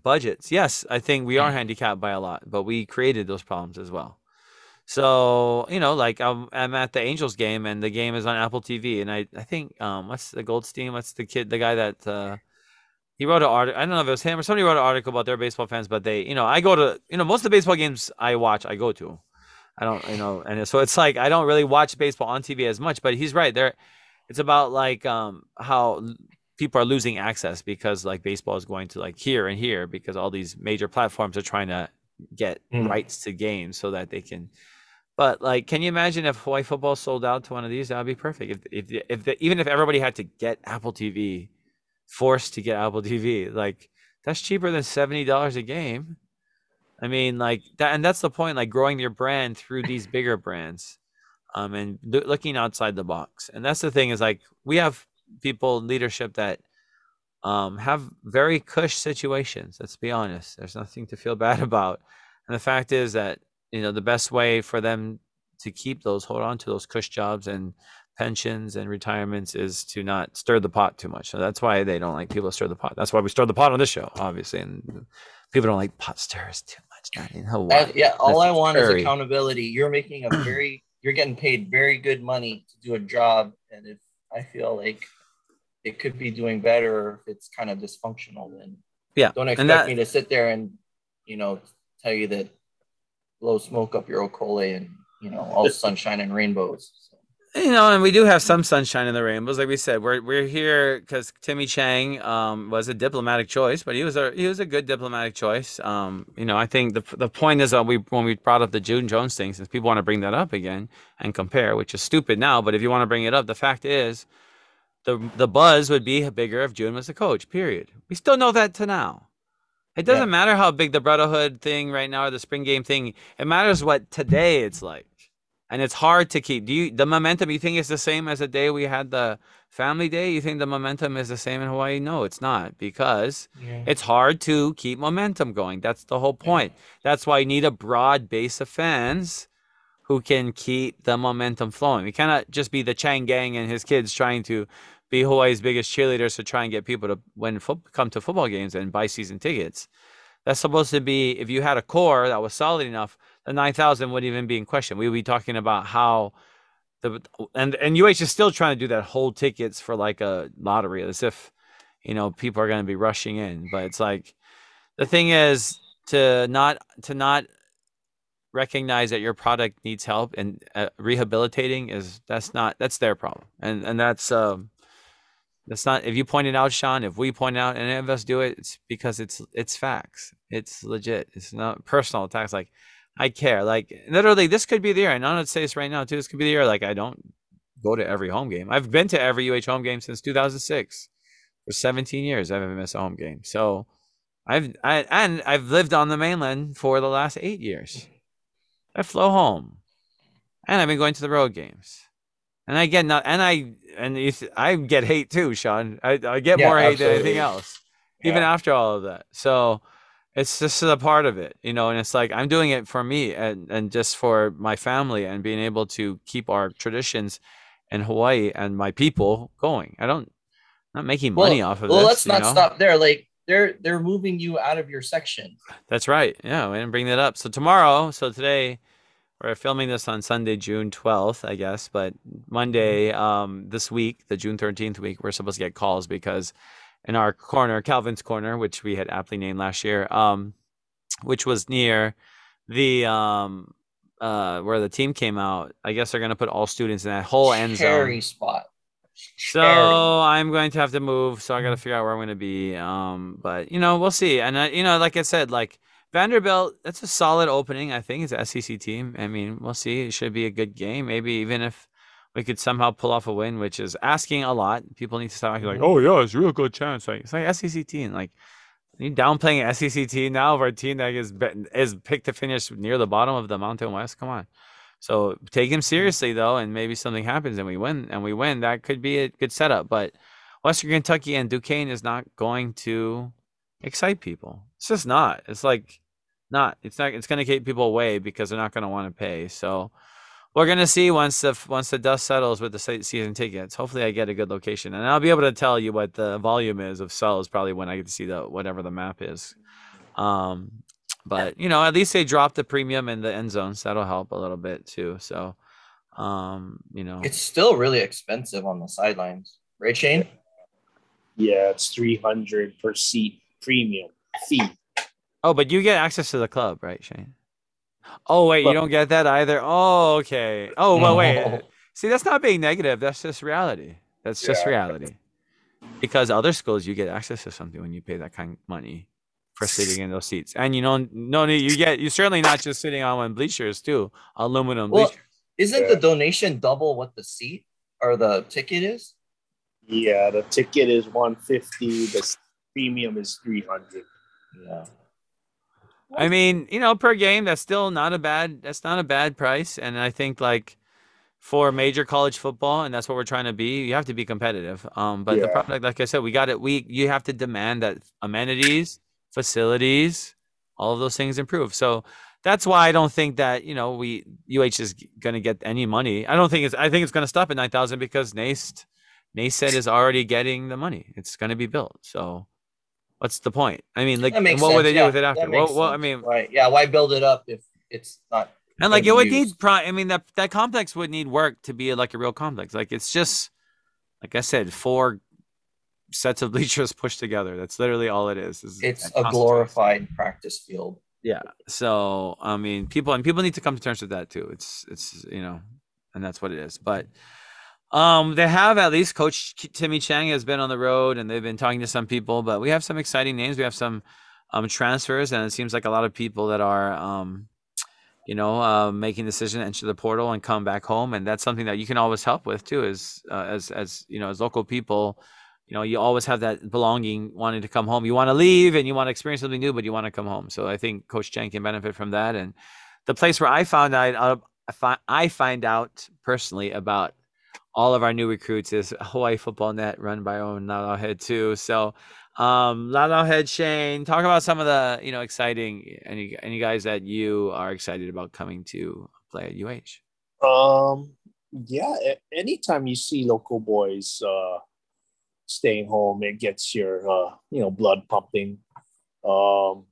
budgets. Yes, I think we are handicapped by a lot, but we created those problems as well. So you know, like I'm, I'm at the Angels game, and the game is on Apple TV, and I I think um what's the Goldstein? What's the kid? The guy that uh, he wrote an article. I don't know if it was him or somebody wrote an article about their baseball fans, but they you know I go to you know most of the baseball games I watch I go to. I don't you know, and so it's like I don't really watch baseball on TV as much, but he's right there. It's about like um how people are losing access because like baseball is going to like here and here because all these major platforms are trying to get Mm. rights to games so that they can but like can you imagine if Hawaii football sold out to one of these? That would be perfect. If if, if the, even if everybody had to get Apple TV forced to get Apple TV like that's cheaper than $70 a game. I mean like that and that's the point like growing your brand through these bigger brands um and loo- looking outside the box and that's the thing is like we have people leadership that um, have very cush situations. Let's be honest. There's nothing to feel bad about. And the fact is that you know the best way for them to keep those, hold on to those cush jobs and pensions and retirements is to not stir the pot too much. So that's why they don't like people to stir the pot. That's why we stir the pot on this show, obviously. And people don't like pot stirrers too much. Not in Hawaii. And, yeah, all That's I want is accountability. You're making a very, you're getting paid very good money to do a job, and if I feel like it could be doing better, if it's kind of dysfunctional, then Yeah, don't expect that- me to sit there and, you know, tell you that blow smoke up your okole and you know all sunshine and rainbows. You know, and we do have some sunshine in the rainbows. Like we said, we're we're here because Timmy Chang um, was a diplomatic choice, but he was a he was a good diplomatic choice. Um, you know, I think the the point is that we when we brought up the June Jones thing, since people want to bring that up again and compare, which is stupid now, but if you want to bring it up, the fact is, the the buzz would be bigger if June was the coach. Period. We still know that to now. It doesn't Yeah. matter how big the Brotherhood thing right now or the spring game thing. It matters what today it's like and it's hard to keep. Do you the momentum? You think it's the same as the day we had the family day? You think the momentum is the same in Hawaii? No, it's not because yeah. it's hard to keep momentum going. That's the whole point. That's why you need a broad base of fans who can keep the momentum flowing. We cannot just be the Chang Gang and his kids trying to be Hawaii's biggest cheerleaders to try and get people to when foot, come to football games and buy season tickets. That's supposed to be if you had a core that was solid enough, the nine thousand wouldn't even be in question. We would be talking about how the and and UH is still trying to do that whole tickets for like a lottery as if you know people are going to be rushing in, but it's like the thing is to not to not recognize that your product needs help and uh, rehabilitating is that's not that's their problem. And and that's um that's not if you point it out sean if we point out any of us do it it's because it's it's facts. It's legit. It's not personal attacks. Like i care like literally this could be the year and i'm gonna say this right now too this could be the year like i don't go to every home game i've been to every uh home game since 2006 for 17 years i haven't missed a home game so i've I, and i've lived on the mainland for the last eight years I flew home, and I've been going to the road games, and I get not, and I and you th- I get hate too, Sean. I, I get Yeah, more hate than anything absolutely. else, even after all of that. So it's just a part of it, you know. And it's like I'm doing it for me and and just for my family and being able to keep our traditions in Hawaii and my people going. I don't not making money off of it. well, this. let's not know? stop there. Like they're they're moving you out of your section. That's right. Yeah, we didn't bring that up. So tomorrow, so today, we're filming this on Sunday, June 12th, I guess, but Monday, um, this week, the June 13th week, we're supposed to get calls because in our corner, Calvin's corner, which we had aptly named last year, um, which was near the um uh where the team came out, I guess they're gonna put all students in that whole end zone. Cherry spot. So I'm going to have to move. So I got to figure out where I'm going to be. Um, but you know, we'll see. And uh, you know, like I said, like Vanderbilt, that's a solid opening. I think it's an SEC team. I mean, we'll see. It should be a good game. Maybe even if we could somehow pull off a win, which is asking a lot. People need to stop acting like, Mhm. oh yeah, it's a real good chance. Like it's like SEC team. Like you downplaying SEC team now of our team that is is picked to finish near the bottom of the Mountain West. Come on. So take him seriously though, and maybe something happens and we win and we win. That could be a good setup. But Western Kentucky and Duquesne is not going to excite people. It's just not. It's like not. It's not. It's going to keep people away because they're not going to want to pay. So we're going to see once the once the dust settles with the season tickets. Hopefully, I get a good location, and I'll be able to tell you what the volume is of sales probably when I get to see the whatever the map is. Um, but you know, at least they dropped the premium in the end zones. That'll help a little bit too. So, um, you know, It's still really expensive on the sidelines, right, Shane? Yeah, it's three hundred per seat premium fee. Oh, but you get access to the club, right, Shane? Oh wait, you don't get that either. Oh, okay. Oh well, wait. No. See, that's not being negative. That's just reality. That's just reality. Because other schools, you get access to something when you pay that kind of money for sitting in those seats, and you know, no, need you get. You're certainly not just sitting on one bleachers too, aluminum Well, bleachers. Isn't Yeah. the donation double what the seat or the ticket is? Yeah, the ticket is one fifty. The premium is three hundred. Yeah. I mean, you know, per game, that's still not a bad. That's not a bad price, and I think like for major college football, and that's what we're trying to be. You have to be competitive. Um, but the Yeah. product, like I said, we got it. We you have to demand that amenities, facilities, all of those things improve. So that's why I don't think that you know we UH is going to get any money. I don't think it's. I think it's going to stop at nine thousand because NAST, NASED is already getting the money. It's going to be built. So. What's the point? I mean, like, what would sense, they do yeah, with it after? Well, well, I mean, right. Yeah. Why build it up if it's not? and like it would need pro I mean that that complex would need work to be like a real complex. Like it's just like I said, four sets of bleachers pushed together. That's literally all it is. is It's a glorified practice field. Yeah. So I mean people and people need to come to terms with that too. It's it's you know, and that's what it is. But um they have at least coach Timmy Chang has been on the road and they've been talking to some people, but we have some exciting names. We have some um transfers and it seems like a lot of people that are um you know, uh, making decision to enter the portal and come back home, and that's something that you can always help with too. Is uh, as as you know, as local people, you know, you always have that belonging, wanting to come home. You want to leave and you want to experience something new, but you want to come home. So I think Coach Chang can benefit from that. And the place where I found out, uh, I find out personally about all of our new recruits is Hawaii Football Net, run by Lalo Head too. So, um, Lalo Head Shane, talk about some of the you know exciting any any guys that you are excited about coming to play at UH. Um, yeah. Anytime you see local boys uh, staying home, it gets your uh, you know blood pumping. Um,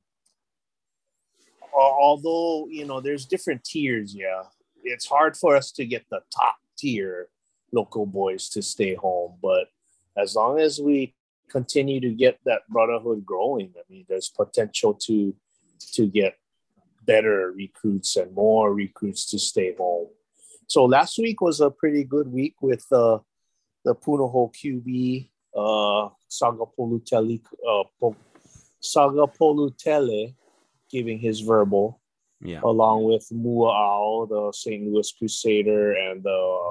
although you know there's different tiers, yeah, it's hard for us to get the top tier local boys to stay home. But as long as we continue to get that brotherhood growing, I mean, there's potential to to get better recruits and more recruits to stay home. So last week was a pretty good week with uh, the Punahou QB, uh, Saga Polutele, uh, Po- giving his verbal, Yeah, along with Mua Ao, the St. Louis Crusader, and the uh,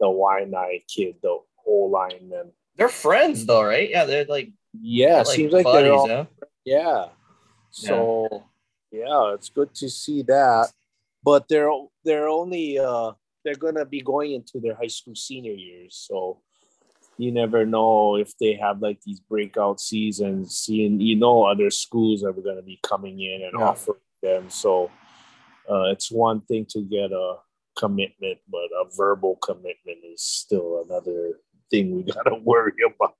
the Waianae kid, the whole lineman. They're friends though, right? Yeah, they're like Yeah, like seems like buddies, they're all yeah. yeah. So yeah. it's good to see that. But they're they're only uh they're gonna be going into their high school senior years. So you never know if they have like these breakout seasons. Seeing you know other schools are gonna be coming in and Yeah. offering them. So uh, it's one thing to get a commitment, but a verbal commitment is still another thing we gotta worry about.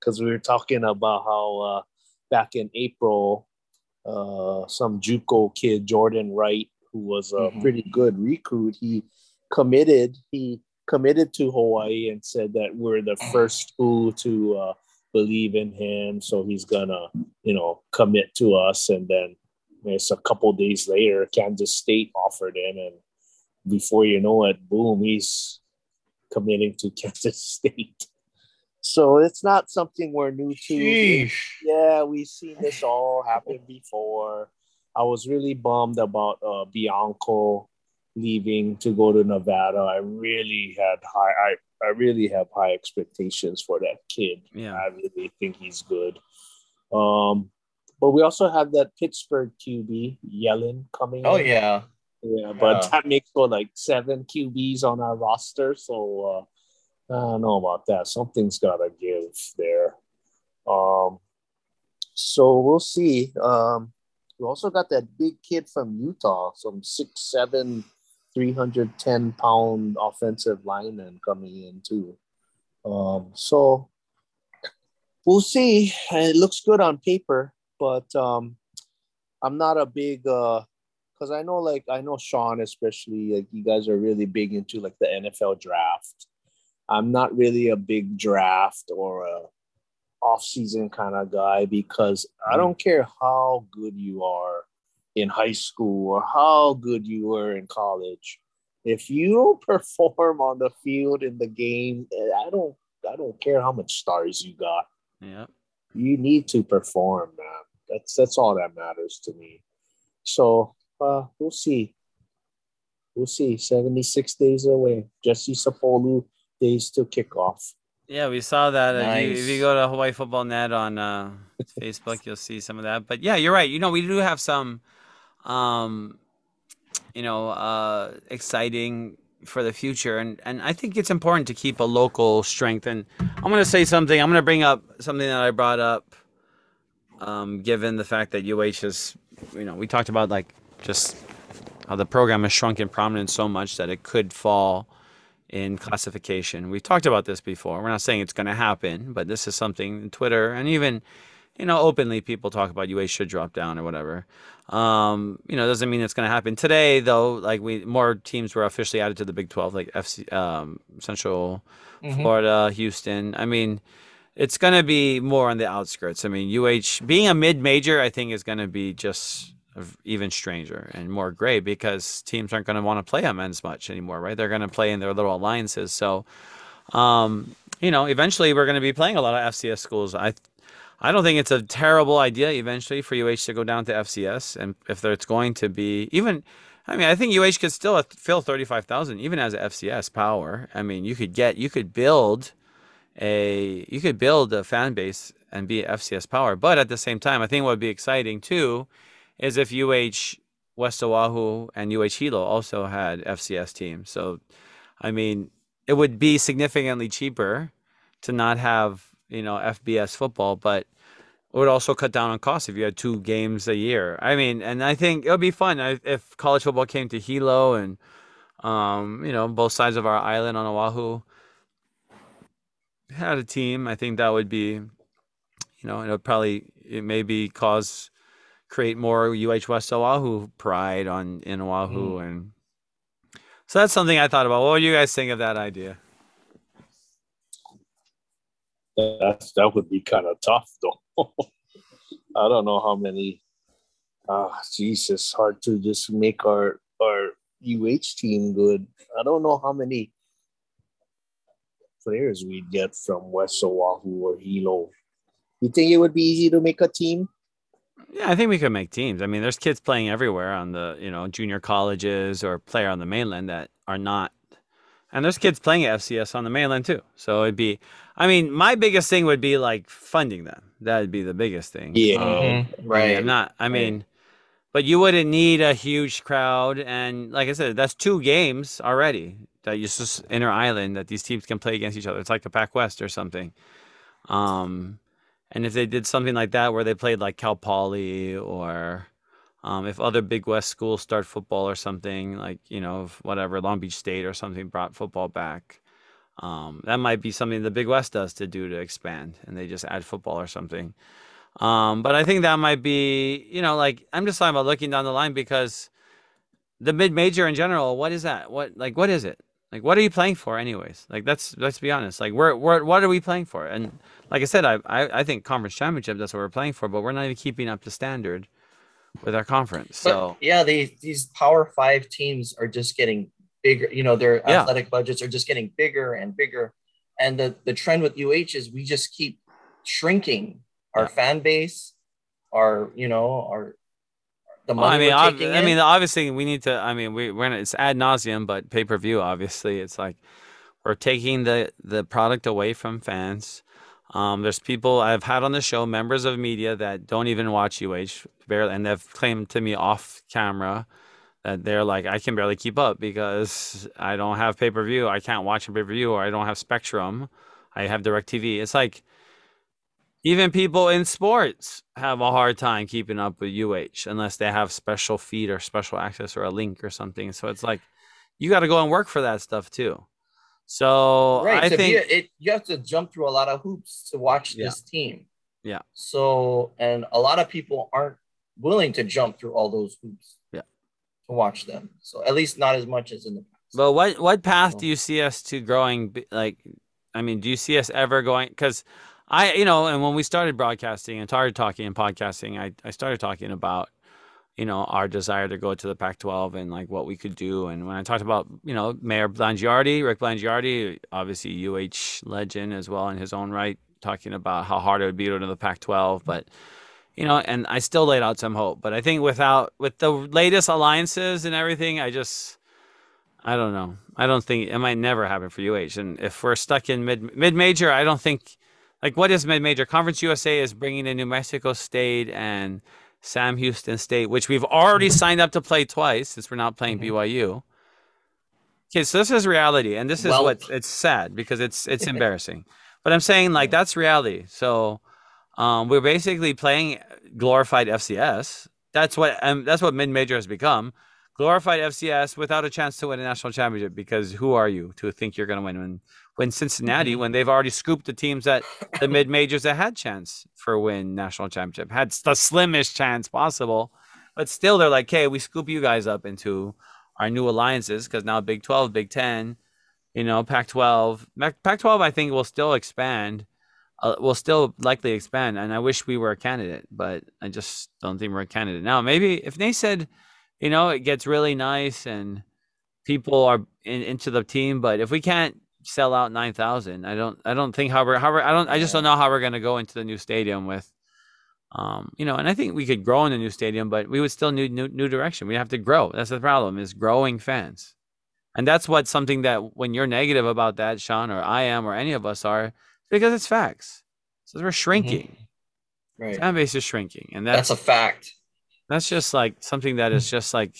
Because we were talking about how uh, back in April, uh, some JUCO kid, Jordan Wright, who was a Mhm. pretty good recruit, he committed. He committed to Hawaii and said that we're the first school to uh, believe in him, so he's gonna, you know, commit to us. And then it's a couple days later, Kansas State offered him, and before you know it, boom, he's committing to Kansas State. So it's not something we're new to. Sheesh. Yeah, we've seen this all happen before. I was really bummed about uh, Bianco leaving to go to Nevada. I really had high, I, I really have high expectations for that kid. Yeah. I really think he's good. Um, but we also have that Pittsburgh QB Yellen coming. Oh in. yeah. Yeah, but Yeah. that makes for like seven QBs on our roster. So uh, I don't know about that. Something's gotta give there. Um, so we'll see. Um, we also got that big kid from Utah, some six seven, 310 pound offensive lineman coming in too. Um, so we'll see. It looks good on paper, but um, I'm not a big uh because I know like I know Sean especially like you guys are really big into like the NFL draft. I'm not really a big draft or a off-season kind of guy because I don't care how good you are in high school or how good you were in college. If you don't perform on the field in the game, I don't I don't care how much stars you got. Yeah. You need to perform, man. That's that's all that matters to me. So uh, we'll see. We'll see. 76 days away. Jesse Sapolu days to kick off. Yeah, we saw that. Uh, you, if you go to Hawaii Football Net on uh, Facebook, you'll see some of that. But yeah, you're right. You know, we do have some, um, you know, uh, exciting for the future, and and I think it's important to keep a local strength. And I'm gonna say something. I'm gonna bring up something that I brought up, um, given the fact that UH is, you know, we talked about like just how the program has shrunk in prominence so much that it could fall in classification. We've talked about this before. We're not saying it's going to happen, but this is something Twitter and even, you know, openly people talk about UA should drop down or whatever. Um, you know, doesn't mean it's going to happen today though. Like we more teams were officially added to the Big 12, like FC, um, Central Mhm. Florida, Houston. I mean, it's going to be more on the outskirts. I mean, UH being a mid-major, I think is going to be just even stranger and more gray because teams aren't going to want to play them as much anymore, right? They're going to play in their little alliances. So, um, you know, eventually we're going to be playing a lot of FCS schools. I, I don't think it's a terrible idea eventually for UH to go down to FCS, and if there's going to be even, I mean, I think UH could still fill thirty-five thousand even as a FCS power. I mean, you could get, you could build a, you could build a fan base and be FCS power, but at the same time, I think what would be exciting too is if UH West Oahu and UH Hilo also had FCS teams. So, I mean, it would be significantly cheaper to not have, you know, FBS football, but it would also cut down on costs if you had two games a year. I mean, and I think it would be fun if college football came to Hilo and, um, you know, both sides of our island on Oahu had a team. I think that would be, you know, it would probably, it maybe cause create more UH West Oahu pride on in Oahu, and so that's something I thought about. What do you guys think of that idea? That's that would be kind of tough though. I don't know how many. Ah, Jesus, hard to just make our our UH team good. I don't know how many players we'd get from West Oahu or Hilo. You think it would be easy to make a team? Yeah, I think we could make teams. I mean, there's kids playing everywhere on the you know junior colleges or player on the mainland that are not, and there's kids playing at FCS on the mainland too. So it'd be, I mean, my biggest thing would be like funding them. That'd be the biggest thing. Yeah. Um, Mhm. Right. I'm not. I Right. mean, but you wouldn't need a huge crowd, and like I said, that's two games already that you just inter island that these teams can play against each other. It's like a Pac West or something. Um, and if they did something like that where they played like Cal Poly or um, if other Big West schools start football or something like you know whatever Long Beach State or something brought football back. Um, that might be something the Big West does to do to expand, and they just add football or something. Um, but I think that might be, you know, like I'm just talking about looking down the line because the mid major in general, what is that? What like what is it? Like what are you playing for anyways? Like that's let's be honest. Like we're, we're what are we playing for? And like I said, I, I I think conference championship that's what we're playing for, but we're not even keeping up to standard with our conference. But, So yeah, they these Power Five teams are just getting bigger. You know, their Yeah. athletic budgets are just getting bigger and bigger. And the the trend with UH is we just keep shrinking our fan base, our you know our the Well, I money mean, we're ob- taking I mean, obviously we need to. I mean, we we're it's ad nauseum, but pay per view. Obviously, it's like we're taking the the product away from fans. Um, there's people I've had on the show, members of media that don't even watch UH, barely, and they've claimed to me off camera that they're like, I can barely keep up because I don't have pay per view. I can't watch a pay per view, or I don't have Spectrum. I have DirecTV. It's like even people in sports have a hard time keeping up with UH unless they have special feed or special access or a link or something. So it's like you got to go and work for that stuff too. So right. I to think it, you have to jump through a lot of hoops to watch Yeah. this team. Yeah. So, and a lot of people aren't willing to jump through all those hoops. Yeah. To watch them. So at least not as much as in the past. But what what path So- do you see us to growing? Like, I mean, do you see us ever going? Because I, you know, and when we started broadcasting and started talking and podcasting, I I started talking about, you know, our desire to go to the Pac-12 and like what we could do. And when I talked about, you know, Mayor Blangiardi, Rick Blangiardi, obviously UH legend as well in his own right, talking about how hard it would be to go to the Pac-12, but. You know, and I still laid out some hope, but I think without with the latest alliances and everything, I just I don't know. I don't think it might never happen for UH. And if we're stuck in mid mid major, I don't think like what is mid major? Conference USA is bringing in New Mexico State and Sam Houston State, which we've already signed up to play twice since we're not playing Mhm. BYU. Okay, so this is reality, and this is Well- what it's sad because it's it's embarrassing. But I'm saying like that's reality. So um, we're basically playing glorified FCS. That's what um, that's what mid major has become glorified FCS without a chance to win a national championship because who are you to think you're going to win when when Cincinnati Mhm. when they've already scooped the teams that the mid majors that had chance for win national championship had the slimmest chance possible but still they're like hey we scoop you guys up into our new alliances because now Big 12 Big 10 you know Pac 12 Pac 12 I think will still expand uh, will still likely expand and I wish we were a candidate but I just don't think we're a candidate now maybe if they said you know, it gets really nice and people are in, into the team. But if we can't sell out nine thousand, I don't, I don't think how we're, how we're, I don't, I just don't know how we're going to go into the new stadium with, um, you know, and I think we could grow in the new stadium, but we would still need new, new direction. We have to grow. That's the problem is growing fans, and that's what something that when you're negative about that, Sean, or I am, or any of us are, because it's facts. So we're shrinking. Right. Fan base is shrinking, and That's that's a fact. that's just like something that is just like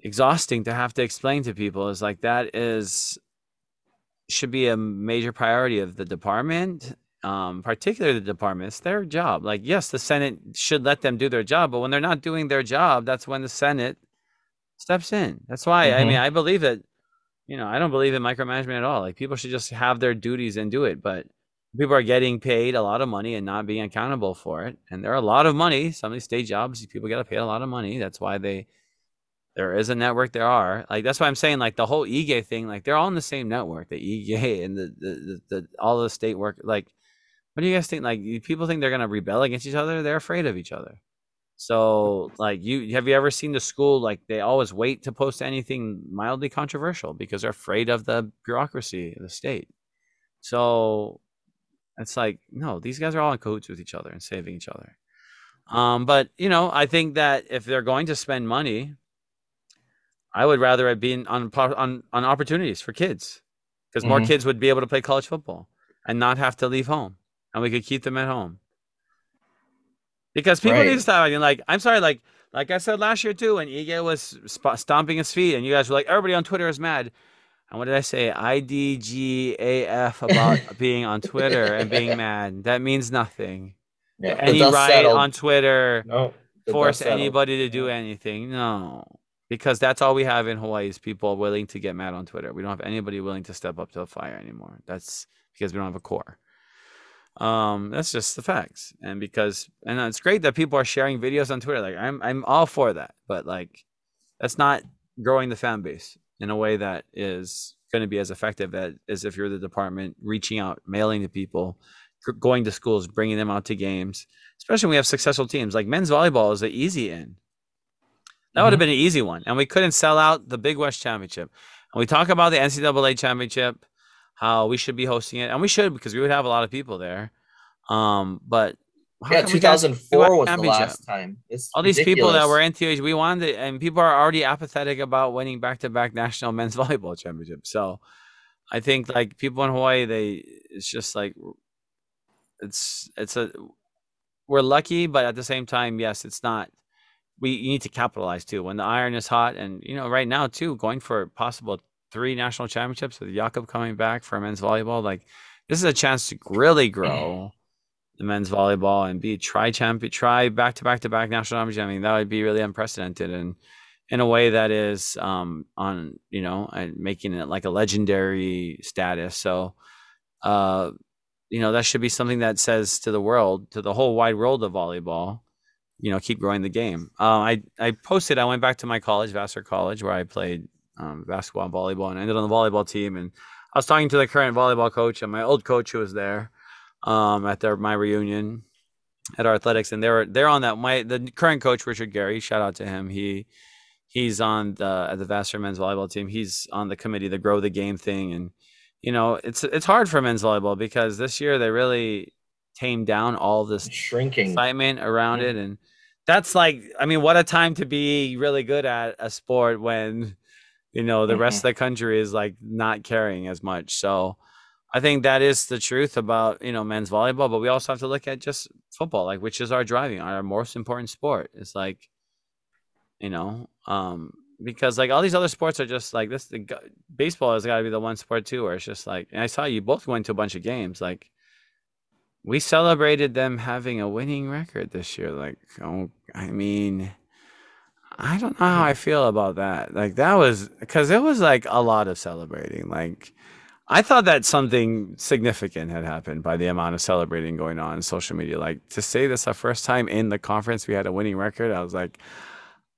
exhausting to have to explain to people is like that is should be a major priority of the department um particularly the department it's their job. Like yes the senate should let them do their job but when they're not doing their job that's when the senate steps in. That's why i mean i believe that you know i don't believe in micromanagement at all. Like people should just have their duties and do it but people are getting paid a lot of money and not being accountable for it. And there are a lot of money some of these state jobs people get paid a lot of money. That's why they there is a network there are like that's why i'm saying like the whole EGA thing like they're all in the same network the EGA and the the, the, the all the state work like what do you guys think like people think they're going to rebel against each other? They're afraid of each other. So like you have you ever seen the school like they always wait to post anything mildly controversial because they're afraid of the bureaucracy of the state? So it's like no these guys are all in cahoots with each other and saving each other. Um but you know i think that if they're going to spend money I would rather it be on on on opportunities for kids, because more Mhm. kids would be able to play college football and not have to leave home, and we could keep them at home. Because people need to stop acting like I'm sorry, like like I said last year too, when Ige was sp- stomping his feet, and you guys were like, everybody on Twitter is mad. And what did I say? IDGAF about being on Twitter and being mad. That means nothing. Yeah. Any right settled. on Twitter no, force anybody to do anything. No, because that's all we have in Hawaii is people willing to get mad on Twitter. We don't have anybody willing to step up to the fire anymore. That's because we don't have a core. Um, that's just the facts, and because and it's great that people are sharing videos on Twitter. Like I'm, I'm all for that, but like that's not growing the fan base in a way that is going to be as effective as, if you're the department reaching out, mailing to people, going to schools, bringing them out to games especially when we have successful teams. Like men's volleyball is an easy in. That would have been an easy one, and we couldn't sell out the Big West Championship. And we talk about the NCAA Championship, how we should be hosting it, and we should because we would have a lot of people there. Um, but how Yeah, come we can't a 2004 was the last time. It's All these people that ridiculous. were NTH, we wanted, it, and people are already apathetic about winning back-to-back national men's volleyball championships. So, I think like people in Hawaii, they it's just like it's it's a we're lucky, but at the same time, yes, it's not we you need to capitalize too when the iron is hot, and you know right now too going for possible three national championships with Jakob coming back for men's volleyball. Like this is a chance to really grow the men's volleyball and be try champion, try back to back to back national championship. I mean that would be really unprecedented and in a way that is um, on you know and making it like a legendary status. So uh, you know that should be something that says to the world, to the whole wide world of volleyball, you know, keep growing the game. Uh, I I posted. I went back to my college, Vassar College, where I played um, basketball and volleyball, and I ended on the volleyball team. And I was talking to the current volleyball coach and my old coach who was there um, at their my reunion at our athletics, and they were they're on that. My the current coach Richard Gary, shout out to him. He he's on the at the Vassar men's volleyball team. He's on the committee, the Grow the Game thing, and you know it's it's hard for men's volleyball because this year they really tamed down all this shrinking excitement around it, and that's like I mean, what a time to be really good at a sport when you know the mm-hmm. rest of the country is like not caring as much. So. I think that is the truth about you know men's volleyball, but we also have to look at just football, like which is our driving, our most important sport. It's like you know um because like all these other sports are just like this the, baseball has got to be the one sport too where it's just like and i saw you both went to a bunch of games like we celebrated them having a winning record this year like oh i mean i don't know how i feel about that like that was because it was like a lot of celebrating like i thought that something significant had happened by the amount of celebrating going on in social media like to say this the first time in the conference we had a winning record i was like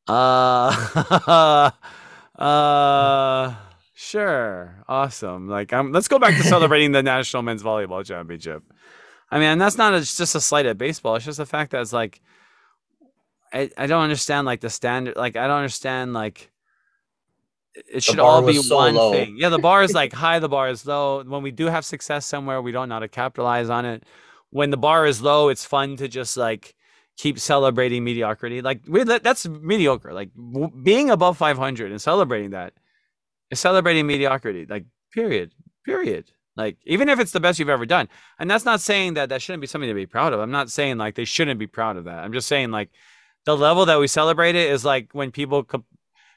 uh, uh, sure, awesome. Like, um, let's go back to celebrating the National Men's Volleyball Championship. I mean, that's not a, just a slight at baseball. It's just the fact that it's like, I, I don't understand like the standard. Like, I don't understand like it should all be so one low. thing. Yeah, the bar is like high, the bar is low. When we do have success somewhere, we don't know how to capitalize on it. When the bar is low, it's fun to just like keep celebrating mediocrity. Like we, that's mediocre. Like w- being above 500 and celebrating that is celebrating mediocrity. Like period, period. Like even if it's the best you've ever done, and that's not saying that that shouldn't be something to be proud of. I'm not saying like they shouldn't be proud of that. I'm just saying like the level that we celebrate it is like when people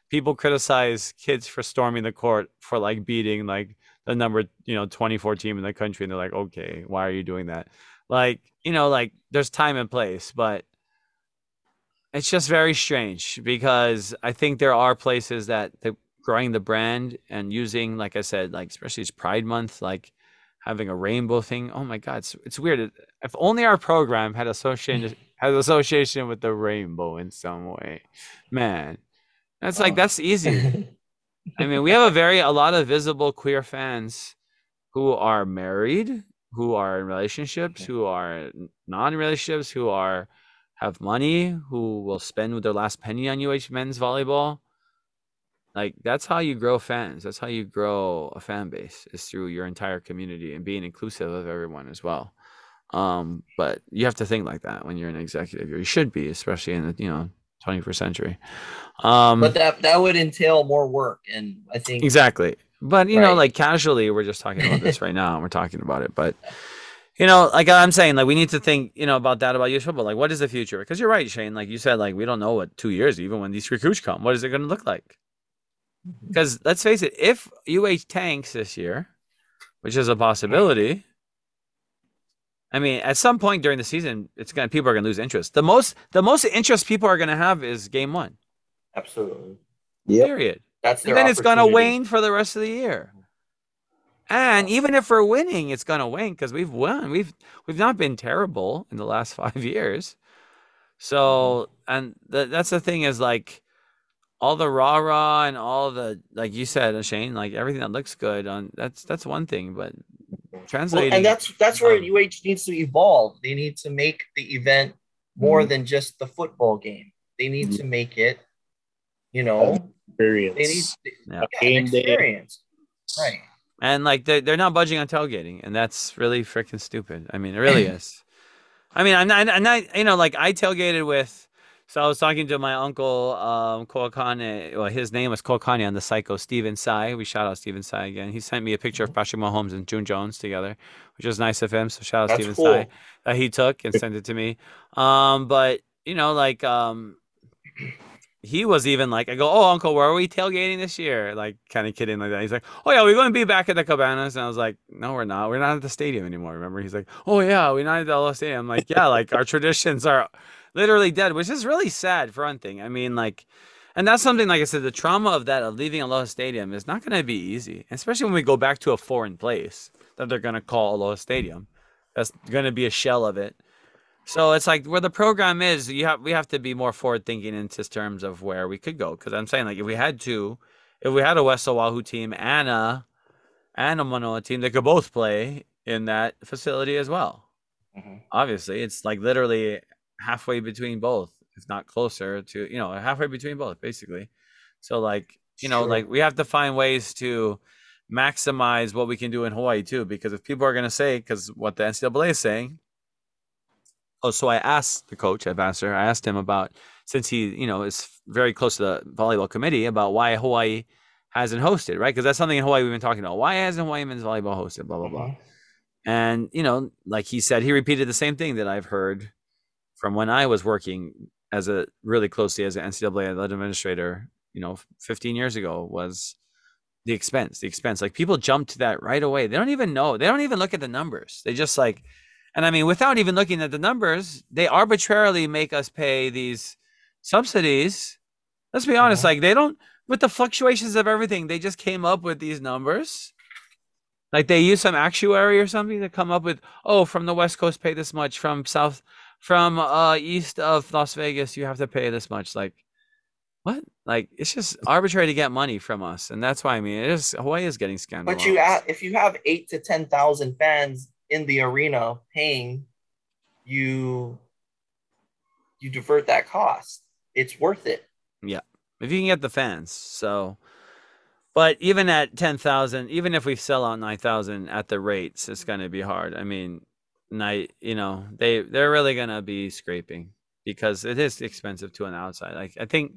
people criticize kids for storming the court for like beating like the number you know 24 team in the country, and they're like, okay, why are you doing that? Like, you know, like there's time and place, but it's just very strange because I think there are places that the growing the brand and using, like I said, like especially it's Pride Month, like having a rainbow thing. Oh my God, it's, it's weird. If only our program had association has association with the rainbow in some way, man. That's like that's easy. I mean, we have a very a lot of visible queer fans who are married who are in relationships, who are non relationships, who are have money, who will spend with their last penny on UH men's volleyball. Like that's how you grow fans. That's how you grow a fan base is through your entire community and being inclusive of everyone as well. Um, but you have to think like that when you're an executive. You should be, especially in the you know 21st century. Um, but that that would entail more work, and I think exactly. But you right. know, like casually, we're just talking about this right now, and we're talking about it. But you know, like I'm saying, like we need to think, you know, about that about youth football. Like, what is the future? Because you're right, Shane. Like you said, like we don't know what two years, even when these recruits come, what is it going to look like? Because let's face it, if UH tanks this year, which is a possibility, I mean, at some point during the season, it's gonna people are gonna lose interest. The most the most interest people are gonna have is game one. Absolutely. Yeah. Period. That's and then it's going to wane for the rest of the year. And even if we're winning, it's going to wane because we've won. We've we've not been terrible in the last five years. So, and the, that's the thing is like all the rah rah and all the like you said, Shane, like everything that looks good on that's that's one thing, but translating well, and that's that's where um, UH needs to evolve. They need to make the event more mm-hmm. than just the football game. They need mm-hmm. to make it, you know, experience. They need yeah. experience. Right. And like they're, they're not budging on tailgating, and that's really freaking stupid. I mean, it really is. I mean, I'm not, I'm not, you know, like I tailgated with. So I was talking to my uncle, um. Well, his name was Koakane on the Psycho, Steven Sai. We shout out Steven Sai again. He sent me a picture of Patrick Mahomes and June Jones together, which was nice of him. So shout out That's Steven cool. Sai that he took and sent it to me. Um, but you know, like um, he was even like, I go, oh, uncle, where are we tailgating this year? Like, kind of kidding like that. He's like, oh yeah, we're going to be back at the Cabanas, and I was like, no, we're not. We're not at the stadium anymore. Remember? He's like, oh yeah, we're not at the LA Stadium. I'm like, yeah, like our traditions are literally dead, which is really sad for one thing. I mean, like. And that's something, like I said, the trauma of that, of leaving Aloha Stadium, is not going to be easy, especially when we go back to a foreign place that they're going to call Aloha Stadium. That's going to be a shell of it. So it's like where the program is, you have we have to be more forward thinking into terms of where we could go. Because I'm saying, like, if we had to, if we had a West Oahu team and a and a Manoa team, they could both play in that facility as well. Mhm. Obviously, it's like literally halfway between both, if not closer to, you know, halfway between both, basically. So like, you know, Sure. like we have to find ways to maximize what we can do in Hawaii too, because if people are going to say, because what the NCAA is saying, oh, so I asked the coach, I've asked her, I asked him about since he, you know, is very close to the volleyball committee about why Hawaii hasn't hosted, right? Because that's something in Hawaii we've been talking about. Why hasn't Hawaii men's volleyball hosted? Blah blah blah. Mhm. And you know, like he said, he repeated the same thing that I've heard from when I was working as a really closely as an NCAA administrator, you know, 15 years ago was the expense, the expense. Like people jump to that right away. They don't even know. They don't even look at the numbers. They just like, and I mean, without even looking at the numbers, they arbitrarily make us pay these subsidies. Let's be honest. Mhm. Like they don't, with the fluctuations of everything, they just came up with these numbers. Like they use some actuary or something to come up with, oh, from the West Coast pay this much, from South, from uh east of Las Vegas you have to pay this much. Like, what? Like it's just arbitrary to get money from us, and that's why I mean it is Hawaii is getting scammed. But you, along. a- if you have eight to ten thousand fans in the arena paying, you you divert that cost. It's worth it. Yeah, if you can get the fans. So, but even at ten thousand, even if we sell out nine thousand at the rates, it's going to be hard. I mean, night, you know, they they're really going to be scraping because it is expensive to an outside. Like I think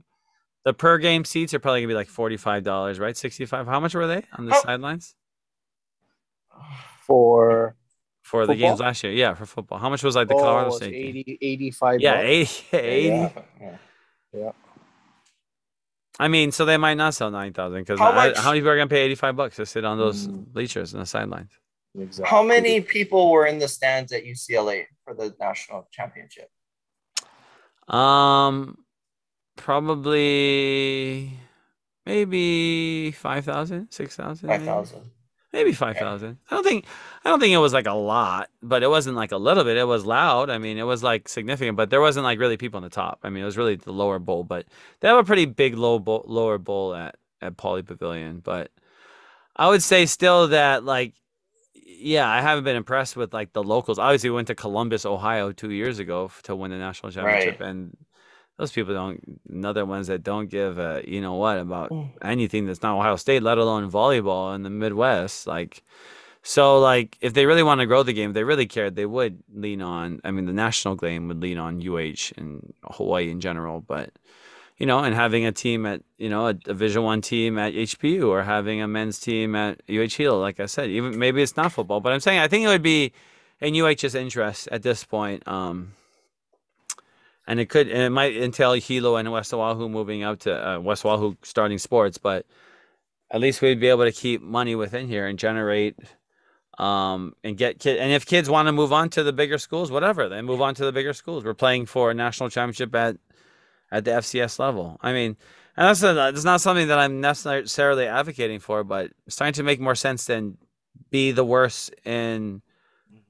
the per game seats are probably going to be like forty five dollars, right? Sixty five. How much were they on the How- sidelines For for the games last year? Yeah, for football. How much was like the oh, Colorado it's State? game? 80, 85 Yeah, 80, 80. Yeah. Yeah. I mean, so they might not sell nine thousand because How how, how many people are gonna pay eighty five bucks to sit on those Mm. bleachers on the sidelines? Exactly. How many people were in the stands at UCLA for the national championship? Um, probably maybe 5,000, 6,000, Five maybe. thousand. maybe 5,000. I don't think, I don't think it was like a lot, but it wasn't like a little bit. It was loud. I mean, it was like significant, but there wasn't like really people on the top. I mean, it was really the lower bowl, but they have a pretty big low bowl, lower bowl at, at Pauley Pavilion. But I would say still that like, yeah, I haven't been impressed with like the locals. Obviously, we went to Columbus, Ohio, two years ago to win the national championship, and those people don't. Another ones that don't give a you know what about Mm. anything that's not Ohio State, let alone volleyball in the Midwest. Like, so like if they really want to grow the game, if they really cared, they would lean on. I mean, the national game would lean on UH and Hawaii in general, but you know, and having a team at you know a Division One team at HPU or having a men's team at UH Hill, like I said, even maybe it's not football, but I'm saying I think it would be in UH's interest at this point. Um, and it could, and it might entail Hilo and West Oahu moving out to uh, West Oahu starting sports, but at least we'd be able to keep money within here and generate, um, and get kid. And if kids want to move on to the bigger schools, whatever, they move on to the bigger schools. We're playing for a national championship at at the FCS level. I mean, and that's a, that's not something that I'm necessarily advocating for, but it's starting to make more sense than be the worst in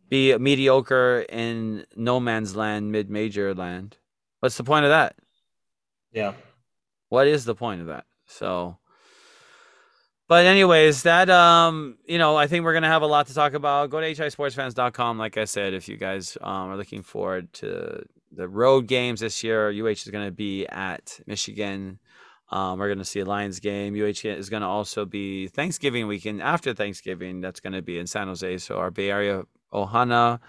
be mediocre in no man's land, mid major land. What's the point of that? Yeah. What is the point of that? So but anyways, that um, you know, I think we're gonna have a lot to talk about. Go to hisportsfans.com. Like I said, if you guys um, are looking forward to the road games this year, UH is gonna be at Michigan. Um, we're gonna see a Lions game. UH is gonna also be Thanksgiving weekend after Thanksgiving. That's gonna be in San Jose. So our Bay Area Ohana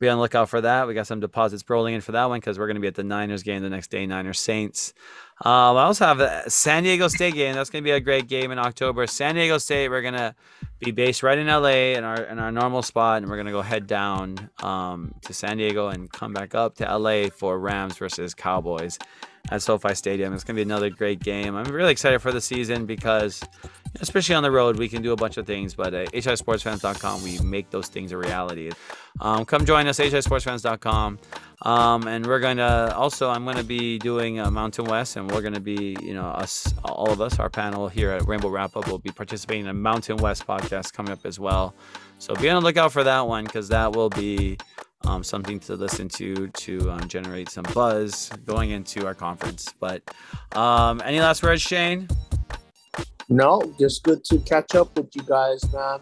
be on the lookout for that. We got some deposits rolling in for that one because we're going to be at the Niners game the next day, Niners Saints. Um, I also have a San Diego State game. That's going to be a great game in October. San Diego State, we're going to be based right in LA in our in our normal spot, and we're going to go head down um, to San Diego and come back up to LA for Rams versus Cowboys. at SoFi Stadium. It's going to be another great game. I'm really excited for the season because, especially on the road, we can do a bunch of things. But at hisportsfans.com, we make those things a reality. Um, come join us, hisportsfans.com. Um, and we're going to also, I'm going to be doing uh, Mountain West, and we're going to be, you know, us, all of us, our panel here at Rainbow Wrap Up will be participating in a Mountain West podcast coming up as well. So be on the lookout for that one because that will be um, something to listen to to um, generate some buzz going into our conference. But um, any last words, Shane? No, just good to catch up with you guys, man.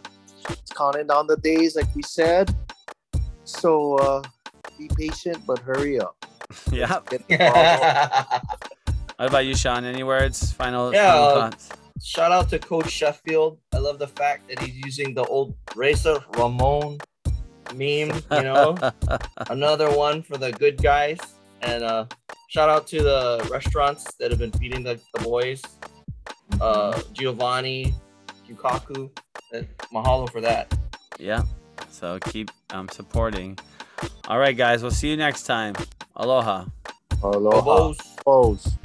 It's counting down the days, like we said. So uh, be patient, but hurry up. yeah. Get the ball. What about you, Sean? Any words? Final, Yeah, final uh, thoughts? Shout out to Coach Sheffield. I love the fact that he's using the old Razor Ramon meme, you know. Another one for the good guys. And uh shout out to the restaurants that have been feeding the, the boys. Uh Giovanni, Yukaku. Uh, mahalo for that. yeah. So keep um, supporting. All right, guys. We'll see you next time. Aloha. Aloha. Bobos. Pose.